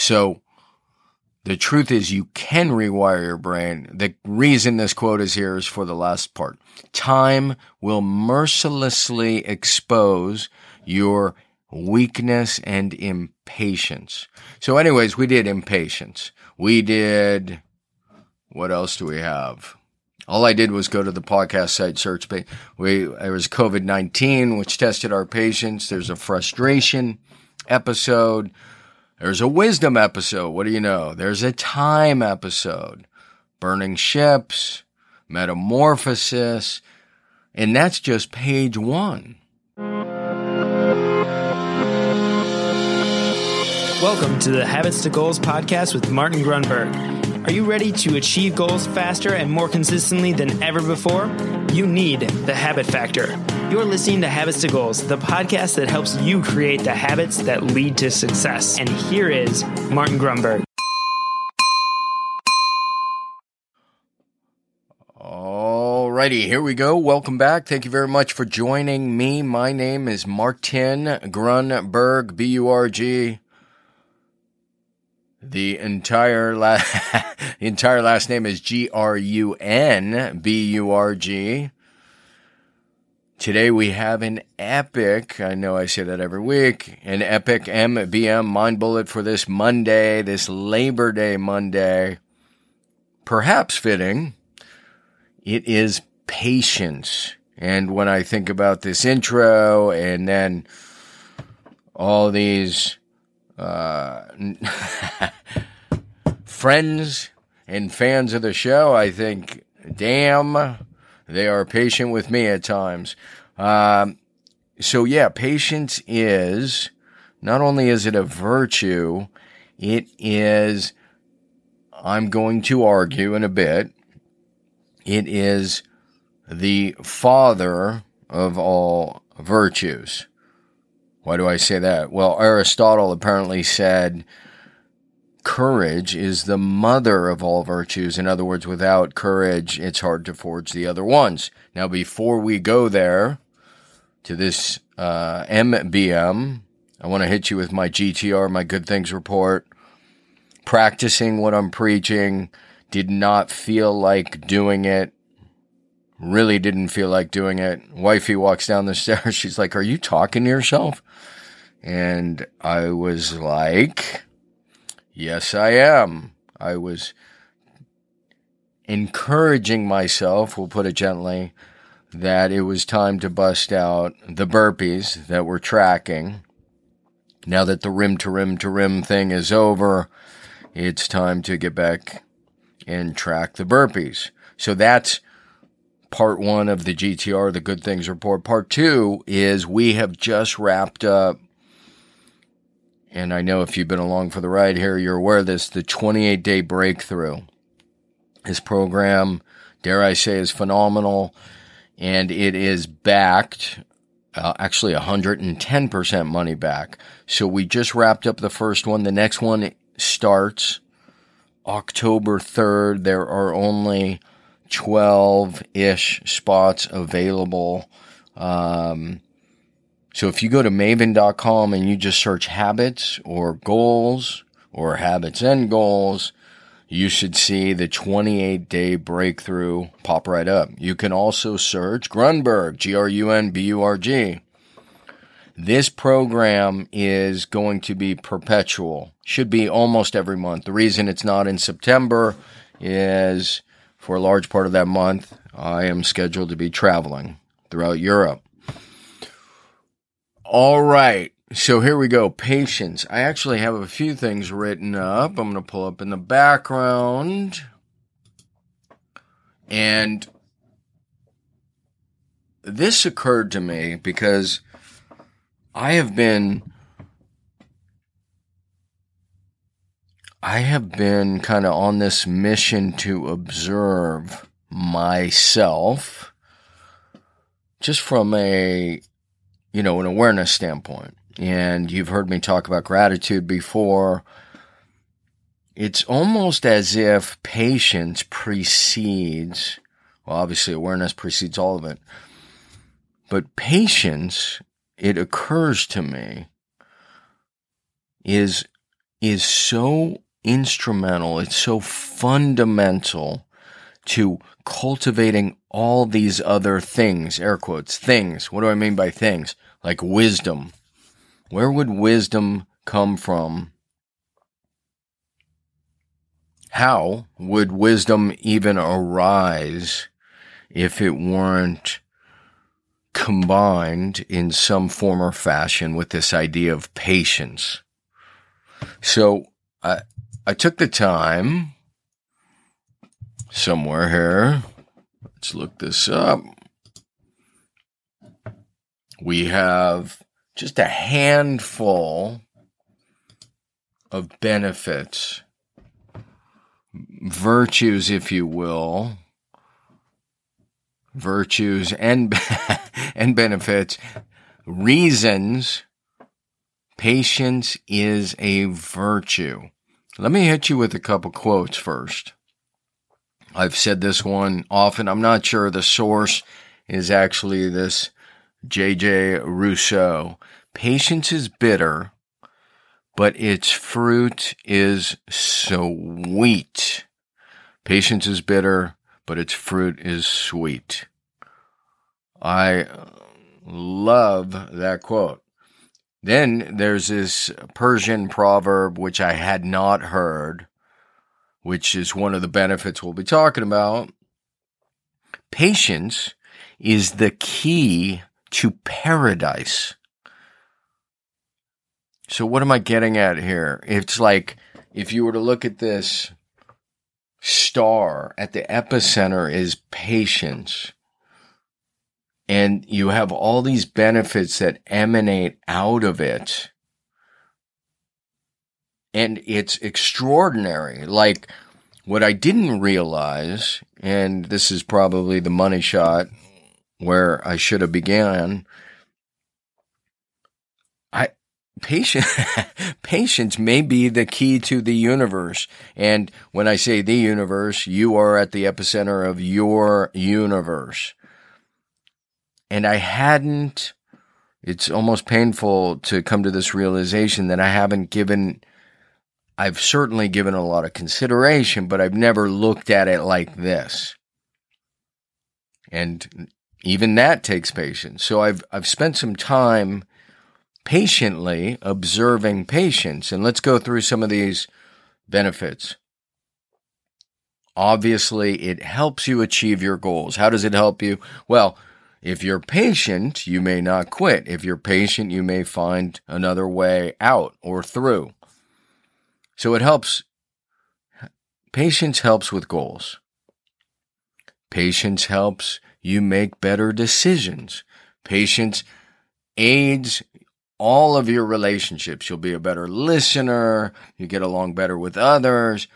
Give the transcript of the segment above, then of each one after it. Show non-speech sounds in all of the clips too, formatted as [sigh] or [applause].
So the truth is you can rewire your brain. The reason this quote is here is for the last part. Time will mercilessly expose your weakness and impatience. So anyways, we did impatience. We did, what else do we have? All I did was go to the podcast site, search. Page. We there was COVID nineteen, which tested our patience. There's a frustration episode. There's a wisdom episode. What do you know? There's a time episode. Burning ships, metamorphosis, and that's just page one. Welcome to the Habits 2 Goals podcast with Martin Grunburg. Are you ready to achieve goals faster and more consistently than ever before? You need the habit factor. You're listening to Habits 2 Goals, the podcast that helps you create the habits that lead to success. And here is Martin Grunburg. Alrighty, here we go. Welcome back. Thank you very much for joining me. My name is Martin Grunburg, B U R G the entire last [laughs] the entire last name is G R U N B U R G. Today we have an epic, I know I say that every week, an epic MBM mind bullet for this Monday, this Labor Day Monday. Perhaps fitting. It is patience. And when I think about this intro and then all these uh, [laughs] friends and fans of the show, I think, damn, they are patient with me at times. Um, so yeah, patience is not only is it a virtue, it is, I'm going to argue in a bit, it is the father of all virtues. Why do I say that? Well, Aristotle apparently said courage is the mother of all virtues. In other words, without courage, it's hard to forge the other ones. Now, before we go there to this uh, MBM, I want to hit you with my GTR, my Good Things Report. Practicing what I'm preaching, did not feel like doing it really didn't feel like doing it. Wifey walks down the [laughs] stairs. She's like, Are you talking to yourself? And I was like, Yes, I am. I was encouraging myself, we'll put it gently, that it was time to bust out the burpees that we're tracking. Now that the rim to rim to rim thing is over, it's time to get back and track the burpees. So that's part one of the GTR, the Good Things Report. Part two is we have just wrapped up, and I know if you've been along for the ride here, you're aware of this, the 28 day breakthrough. This program, dare I say, is phenomenal, and it is backed. Uh, actually, 110% money back. So we just wrapped up the first one. The next one starts October 3rd. There are only 12 ish spots available. Um, so if you go to maven.com and you just search habits or goals or habits and goals, you should see the 28 day breakthrough pop right up. You can also search Grunburg, G R U N B U R G. This program is going to be perpetual, should be almost every month. The reason it's not in September is for a large part of that month, I am scheduled to be traveling throughout Europe. All right. So here we go. Patience. I actually have a few things written up. I'm going to pull up in the background. And this occurred to me because I have been I have been kind of on this mission to observe myself just from a, you know, an awareness standpoint. And you've heard me talk about gratitude before. It's almost as if patience precedes, well, obviously awareness precedes all of it. But patience, it occurs to me, is is so instrumental, it's so fundamental to cultivating all these other things, air quotes, things. What do I mean by things? Like wisdom. Where would wisdom come from? How would wisdom even arise if it weren't combined in some form or fashion with this idea of patience? So I, I took the time somewhere here. Let's look this up. We have just a handful of benefits, virtues, if you will, virtues and, [laughs] and benefits, reasons patience is a virtue. Let me hit you with a couple quotes first. I've said this one often. I'm not sure the source is actually this J.J. Rousseau. Patience is bitter, but its fruit is sweet. Patience is bitter, but its fruit is sweet. I love that quote. Then there's this Persian proverb, which I had not heard, which is one of the benefits we'll be talking about. Patience is the key to paradise. So, what am I getting at here? It's like if you were to look at this star at the epicenter is patience. And you have all these benefits that emanate out of it. And it's extraordinary. Like what I didn't realize, and this is probably the money shot where I should have began. I patience [laughs] patience may be the key to the universe. And when I say the universe, you are at the epicenter of your universe. And I hadn't, it's almost painful to come to this realization that I haven't given, I've certainly given a lot of consideration, but I've never looked at it like this. And even that takes patience. So I've, I've spent some time patiently observing patience. And let's go through some of these benefits. Obviously, it helps you achieve your goals. How does it help you? Well, if you're patient, you may not quit. If you're patient, you may find another way out or through. So it helps. Patience helps with goals. Patience helps you make better decisions. Patience aids all of your relationships. You'll be a better listener. You get along better with others.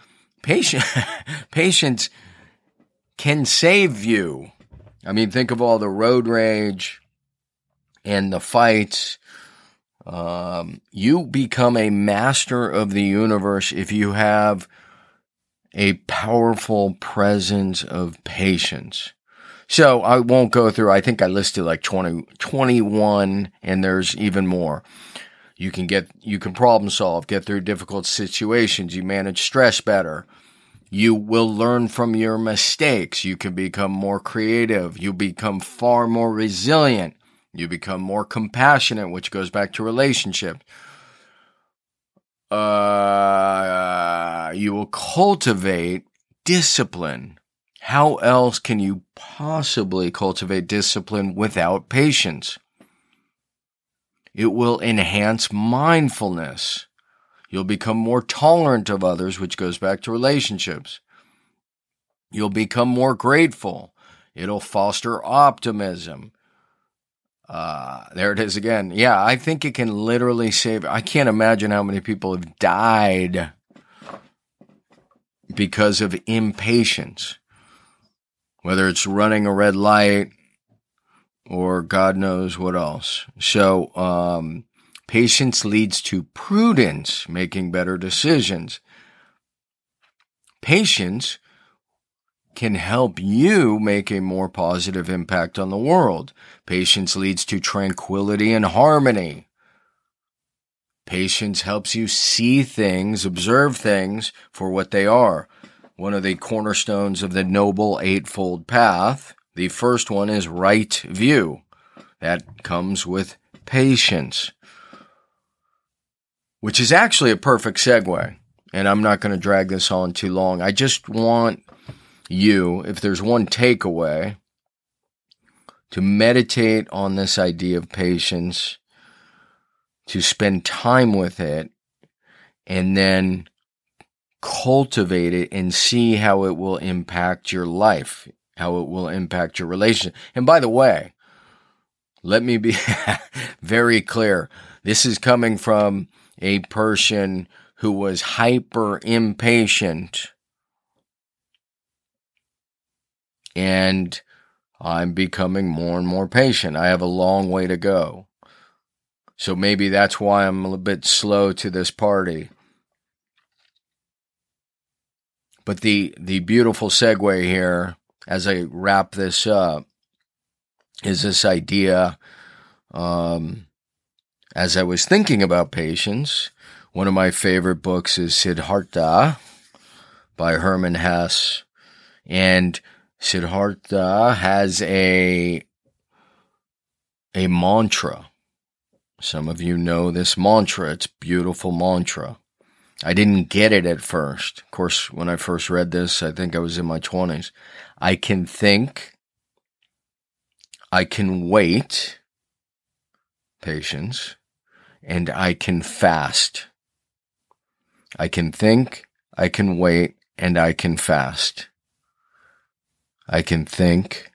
Patience, [laughs] patience can save you I mean, think of all the road rage and the fights. Um, you become a master of the universe if you have a powerful presence of patience. So I won't go through, I think I listed like 20, 21 and there's even more. You can get, you can problem solve, get through difficult situations. You manage stress better. You will learn from your mistakes. You can become more creative. You become far more resilient. You become more compassionate, which goes back to relationship. Uh, you will cultivate discipline. How else can you possibly cultivate discipline without patience? It will enhance mindfulness. You'll become more tolerant of others, which goes back to relationships. You'll become more grateful. It'll foster optimism. Uh, there it is again. Yeah, I think it can literally save. I can't imagine how many people have died because of impatience, whether it's running a red light or God knows what else. So, um, Patience leads to prudence, making better decisions. Patience can help you make a more positive impact on the world. Patience leads to tranquility and harmony. Patience helps you see things, observe things for what they are. One of the cornerstones of the Noble Eightfold Path. The first one is right view. That comes with patience, which is actually a perfect segue. And I'm not going to drag this on too long. I just want you, if there's one takeaway, to meditate on this idea of patience, to spend time with it, and then cultivate it and see how it will impact your life, how it will impact your relationship. And by the way, let me be [laughs] very clear. This is coming from a person who was hyper impatient and I'm becoming more and more patient. I have a long way to go. So maybe that's why I'm a little bit slow to this party. But the the beautiful segue here as I wrap this up is this idea um, as I was thinking about patience, one of my favorite books is Siddhartha by Hermann Hesse. And Siddhartha has a a mantra. Some of you know this mantra. It's beautiful mantra. I didn't get it at first. Of course, when I first read this, I think I was in my 20s. I can think. I can wait. Patience. And I can fast. I can think. I can wait. And I can fast. I can think,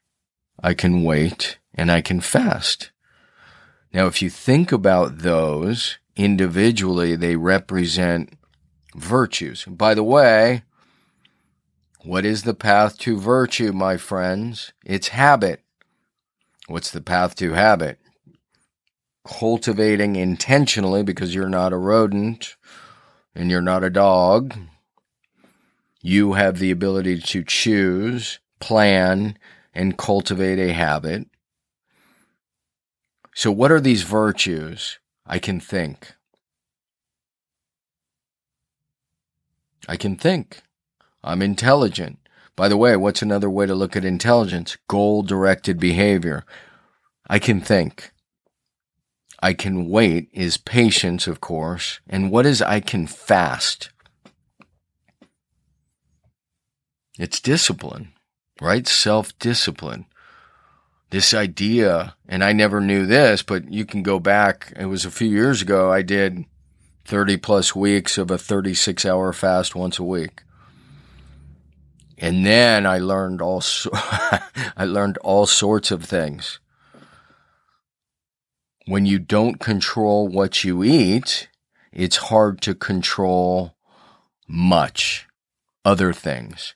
I can wait, and I can fast. Now, if you think about those individually, they represent virtues. By the way, what is the path to virtue, my friends? It's habit. What's the path to habit? Cultivating intentionally because you're not a rodent and you're not a dog. You have the ability to choose plan, and cultivate a habit. So, what are these virtues? I can think. I can think. I'm intelligent. By the way, what's another way to look at intelligence? Goal directed behavior. I can think. I can wait is patience, of course. And what is I can fast? It's discipline right? Self discipline. This idea, and I never knew this, but you can go back. It was a few years ago. I did 30 plus weeks of a 36 hour fast once a week. And then I learned all, [laughs] I learned all sorts of things. When you don't control what you eat, it's hard to control much other things.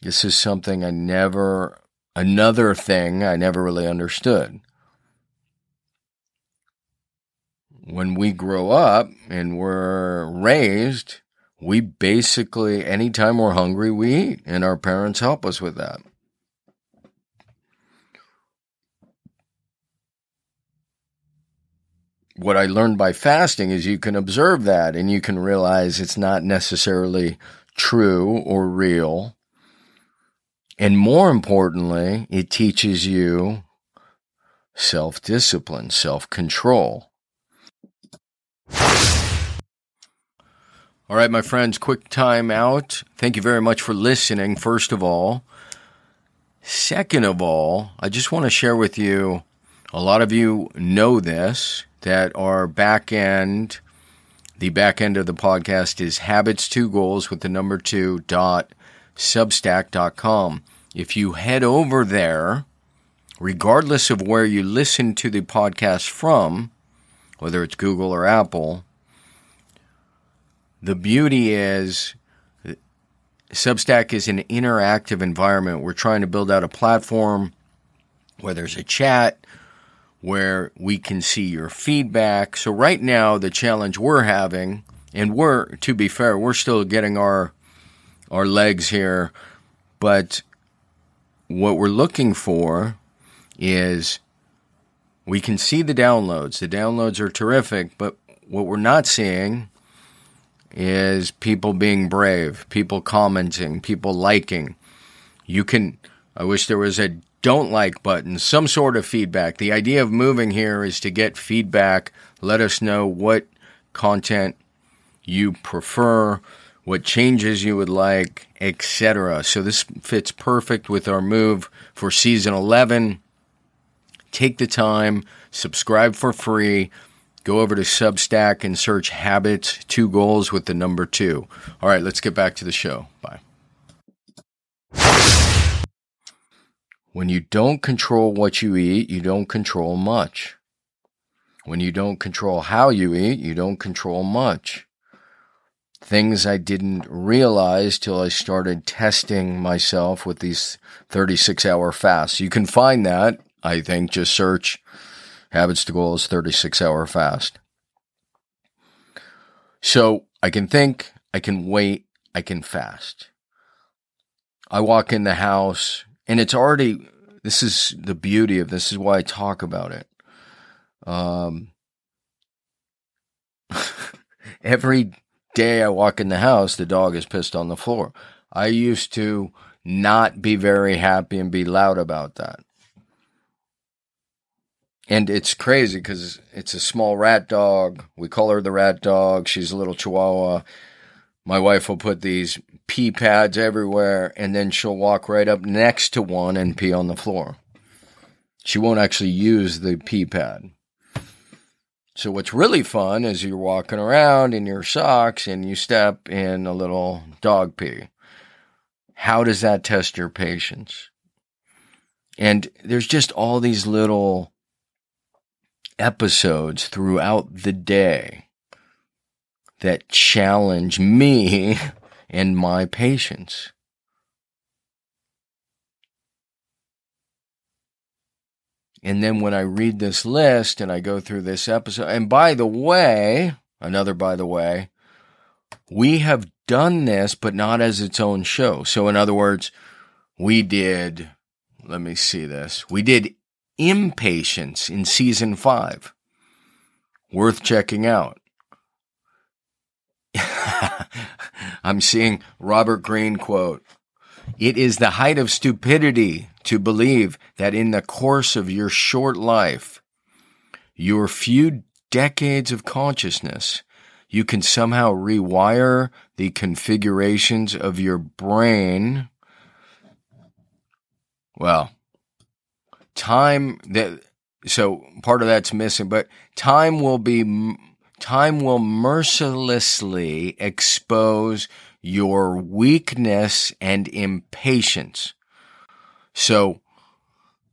This is something I never, another thing I never really understood. When we grow up and we're raised, we basically, anytime we're hungry, we eat, and our parents help us with that. What I learned by fasting is you can observe that and you can realize it's not necessarily true or real and more importantly, it teaches you self discipline, self control. All right, my friends, quick time out. Thank you very much for listening, first of all. Second of all, I just want to share with you a lot of you know this that our back end, the back end of the podcast is habits two goals with the number two dot substack.com. If you head over there, regardless of where you listen to the podcast from, whether it's Google or Apple, the beauty is Substack is an interactive environment. We're trying to build out a platform where there's a chat, where we can see your feedback. So right now, the challenge we're having, and we're, to be fair, we're still getting our, our legs here, but what we're looking for is we can see the downloads. The downloads are terrific, but what we're not seeing is people being brave, people commenting, people liking. You can, I wish there was a don't like buttons, some sort of feedback. The idea of moving here is to get feedback. Let us know what content you prefer, what changes you would like, etc. So this fits perfect with our move for season 11. Take the time, subscribe for free, go over to Substack and search habits, two goals with the number two. All right, let's get back to the show. Bye. When you don't control what you eat, you don't control much. When you don't control how you eat, you don't control much. Things I didn't realize till I started testing myself with these 36 hour fasts. You can find that, I think, just search Habits to Goals 36 hour fast. So I can think, I can wait, I can fast. I walk in the house and it's already, this is the beauty of this is why I talk about it. Um, [laughs] every day I walk in the house, the dog is pissed on the floor. I used to not be very happy and be loud about that. And it's crazy because it's a small rat dog. We call her the rat dog. She's a little chihuahua. My wife will put these pee pads everywhere and then she'll walk right up next to one and pee on the floor. She won't actually use the pee pad. So what's really fun is you're walking around in your socks and you step in a little dog pee. How does that test your patience? And there's just all these little episodes throughout the day that challenge me [laughs] and my patience. And then when I read this list and I go through this episode, and by the way, another by the way, we have done this, but not as its own show. So, in other words, we did, let me see this, we did Impatience in season five. Worth checking out. [laughs] I'm seeing Robert Greene quote. It is the height of stupidity to believe that in the course of your short life, your few decades of consciousness, you can somehow rewire the configurations of your brain. Well, time that, so part of that's missing, but time will be, time will mercilessly expose your weakness and impatience. So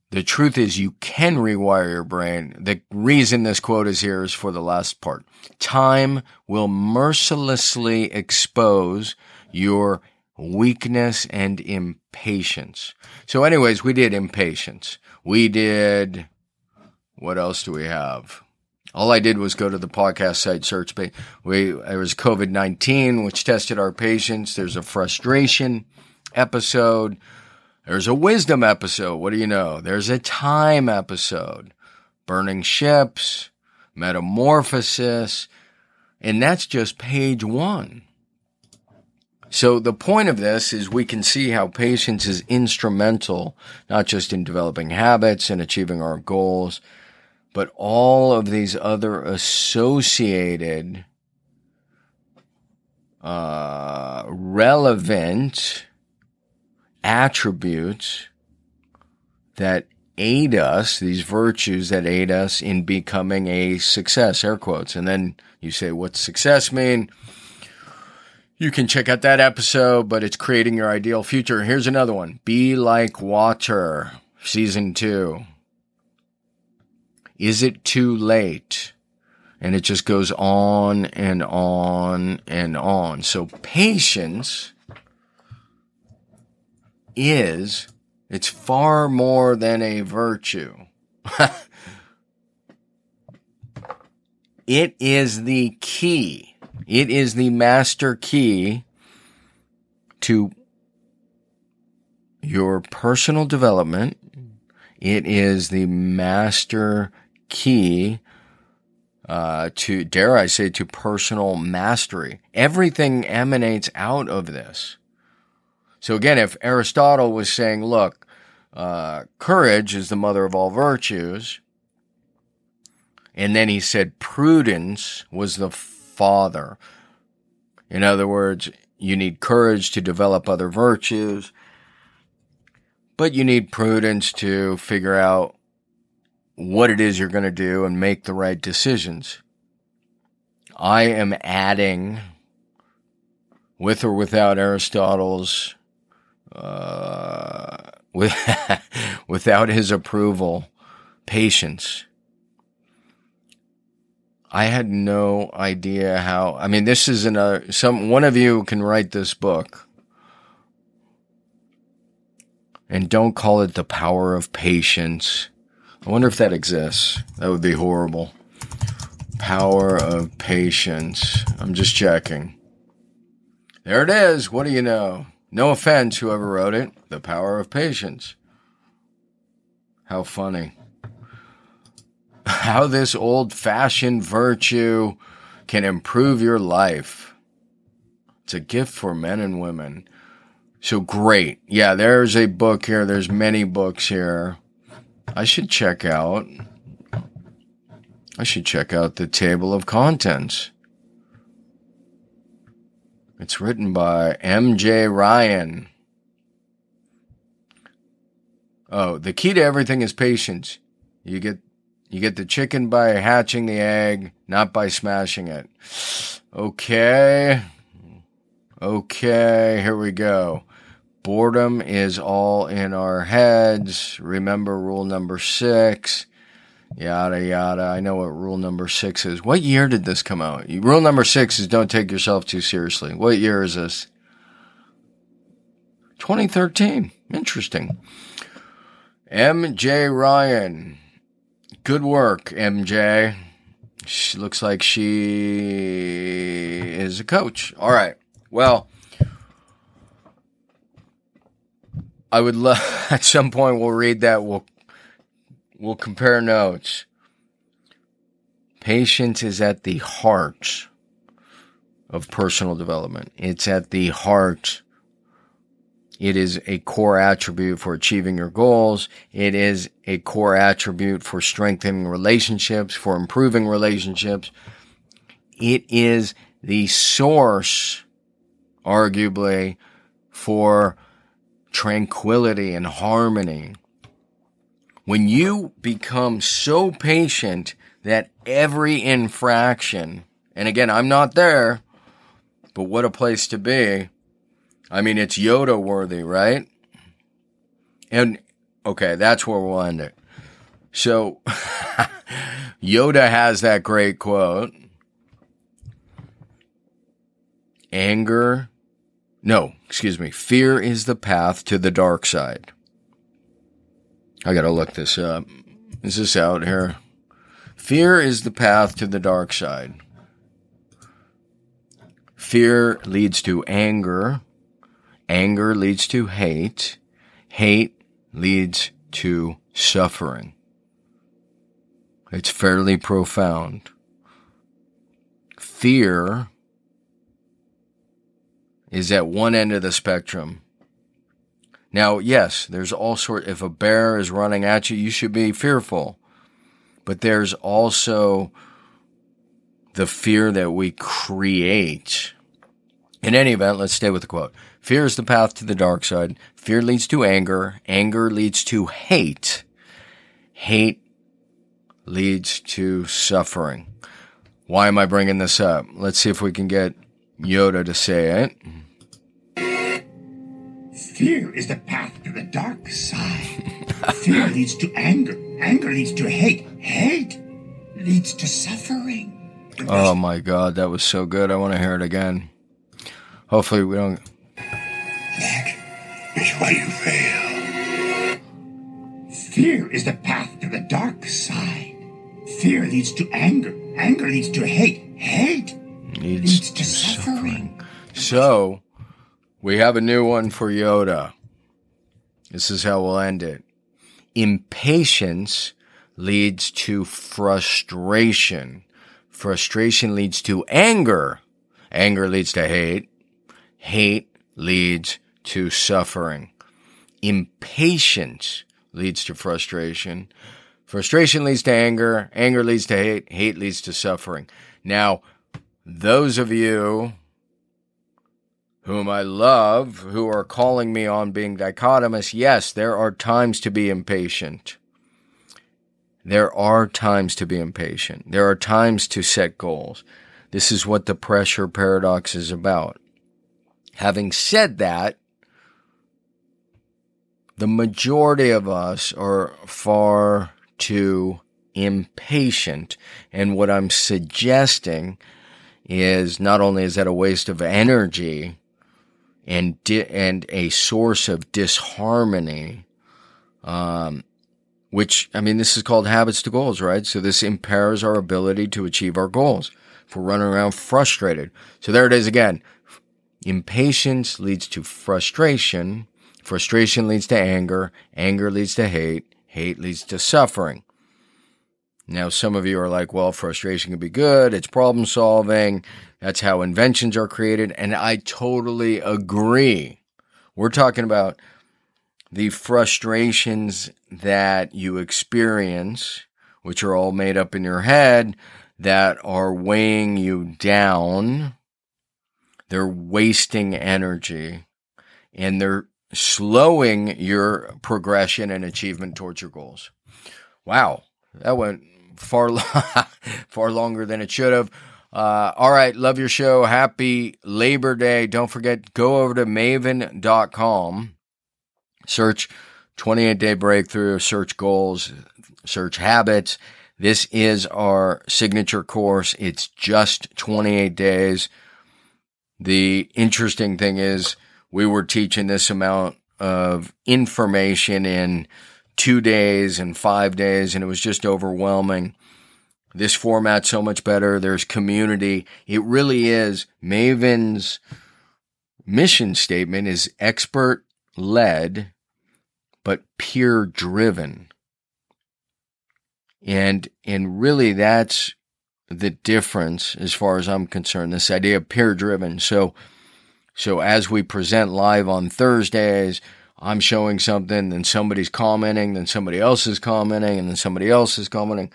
the truth is you can rewire your brain. The reason this quote is here is for the last part. Time will mercilessly expose your weakness and impatience. So anyways, we did impatience. We did, what else do we have? All I did was go to the podcast site search page. We there was COVID nineteen, which tested our patience. There's a frustration episode. There's a wisdom episode. What do you know? There's a time episode. Burning ships, metamorphosis, and that's just page one. So the point of this is we can see how patience is instrumental, not just in developing habits and achieving our goals, but all of these other associated uh, relevant attributes that aid us, these virtues that aid us in becoming a success, air quotes. And then you say, what's success mean? You can check out that episode, but it's creating your ideal future. Here's another one. Be like water, season two. Is it too late? And it just goes on and on and on. So patience is, it's far more than a virtue. [laughs] it is the key. It is the master key to your personal development. It is the master key uh, to, dare I say, to personal mastery. Everything emanates out of this. So again, if Aristotle was saying, look, uh, courage is the mother of all virtues, and then he said prudence was the father. In other words, you need courage to develop other virtues, but you need prudence to figure out what it is you're going to do and make the right decisions. I am adding, with or without Aristotle's, uh, with, [laughs] without his approval, patience. I had no idea how. I mean, this is another. Some one of you can write this book, and don't call it the power of patience I wonder if that exists. That would be horrible. Power of patience. I'm just checking. There it is. What do you know? No offense, whoever wrote it. The power of patience. How funny. How this old fashioned virtue can improve your life. It's a gift for men and women. So great. Yeah, there's a book here. There's many books here. I should check out. I should check out the table of contents. It's written by M.J. Ryan. Oh, the key to everything is patience. You get you get the chicken by hatching the egg, not by smashing it. Okay. Okay, here we go. Boredom is all in our heads. Remember rule number six. Yada, yada. I know what rule number six is. What year did this come out? Rule number six is don't take yourself too seriously. What year is this? 2013. Interesting. MJ Ryan. Good work, MJ. She looks like she is a coach. All right. Well, I would love [laughs] at some point we'll read that. We'll we'll compare notes. Patience is at the heart of personal development. It's at the heart. It is a core attribute for achieving your goals. It is a core attribute for strengthening relationships, for improving relationships. It is the source, arguably, for tranquility and harmony. When you become so patient that every infraction, and again, I'm not there, but what a place to be. I mean, it's Yoda worthy, right? And okay, that's where we'll end it. So [laughs] Yoda has that great quote. Anger no, excuse me. Fear is the path to the dark side. I gotta look this up. Is this out here? Fear is the path to the dark side. Fear leads to anger. Anger leads to hate. Hate leads to suffering. It's fairly profound. Fear is at one end of the spectrum. Now, yes, there's all sort, if a bear is running at you, you should be fearful. But there's also the fear that we create. In any event, let's stay with the quote. Fear is the path to the dark side. Fear leads to anger. Anger leads to hate. Hate leads to suffering. Why am I bringing this up? Let's see if we can get Yoda to say it. Fear is the path to the dark side. Fear [laughs] leads to anger. Anger leads to hate. Hate leads to suffering. Oh my god, that was so good. I want to hear it again. Hopefully we don't. That is why you fail. Fear is the path to the dark side. Fear leads to anger. Anger leads to hate. Hate leads, leads to suffering. So, we have a new one for Yoda. This is how we'll end it. Impatience leads to frustration. Frustration leads to anger. Anger leads to hate. Hate leads to suffering. Impatience leads to frustration. Frustration leads to anger. Anger leads to hate. Hate leads to suffering. Now, those of you whom I love who are calling me on being dichotomous, yes, there are times to be impatient. There are times to be impatient. There are times to set goals. This is what the pressure paradox is about. Having said that, the majority of us are far too impatient. And what I'm suggesting is not only is that a waste of energy and di- and a source of disharmony, um, which I mean, this is called habits to goals, right? So this impairs our ability to achieve our goals. If we're running around frustrated, so there it is again. Impatience leads to frustration. Frustration leads to anger. Anger leads to hate. Hate leads to suffering. Now, some of you are like, well, frustration can be good. It's problem solving. That's how inventions are created. And I totally agree. We're talking about the frustrations that you experience, which are all made up in your head, that are weighing you down. They're wasting energy and they're slowing your progression and achievement towards your goals. Wow, that went far [laughs] far longer than it should have. Uh, all right, love your show. Happy Labor Day. Don't forget, go over to maven.com, search 28 day breakthrough, search goals, search habits. This is our signature course. It's just 28 days. The interesting thing is, we were teaching this amount of information in two days and five days, and it was just overwhelming. This format's so much better. There's community. It really is. Maven's mission statement is expert led, but peer driven. And, and really that's the difference as far as I'm concerned, this idea of peer driven. So, so as we present live on Thursdays, I'm showing something, then somebody's commenting, then somebody else is commenting, and then somebody else is commenting.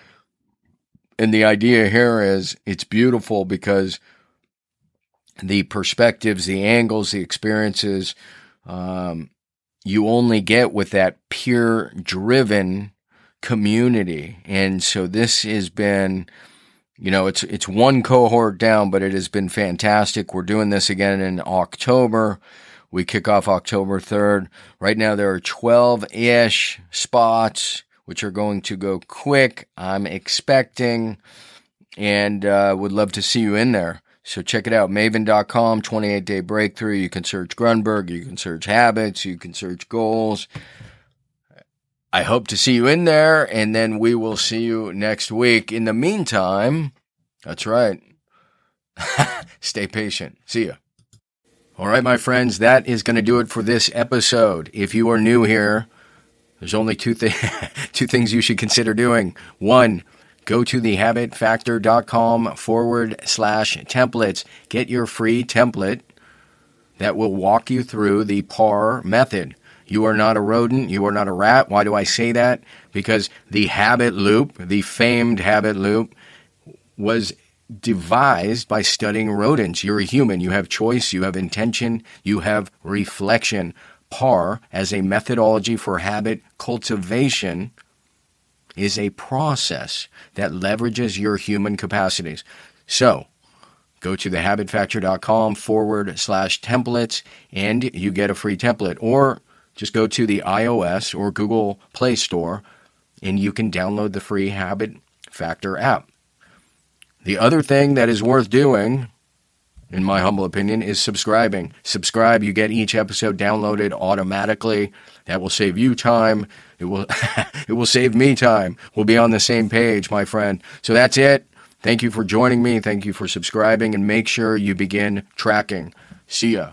And the idea here is it's beautiful because the perspectives, the angles, the experiences, um, you only get with that peer driven community. And so this has been, you know, it's, it's one cohort down, but it has been fantastic. We're doing this again in October. We kick off October 3rd. Right now, there are 12 ish spots, which are going to go quick. I'm expecting and uh, would love to see you in there. So check it out, maven.com, 28 day breakthrough. You can search Grunburg, you can search habits, you can search goals. I hope to see you in there, and then we will see you next week. In the meantime, that's right. [laughs] Stay patient. See ya. All right, my friends, that is going to do it for this episode. If you are new here, there's only two, th- [laughs] two things you should consider doing. One, go to thehabitfactor.com forward slash templates. Get your free template that will walk you through the PAR method. You are not a rodent. You are not a rat. Why do I say that? Because the habit loop, the famed habit loop, was devised by studying rodents. You're a human. You have choice. You have intention. You have reflection. PAR, as a methodology for habit cultivation, is a process that leverages your human capacities. So, go to thehabitfactor.com forward slash templates and you get a free template. Or just go to the iOS or Google Play Store and you can download the free Habit Factor app. The other thing that is worth doing, in my humble opinion, is subscribing. Subscribe, you get each episode downloaded automatically. That will save you time. It will [laughs] it will save me time. We'll be on the same page, my friend. So that's it. Thank you for joining me. Thank you for subscribing and make sure you begin tracking. See ya.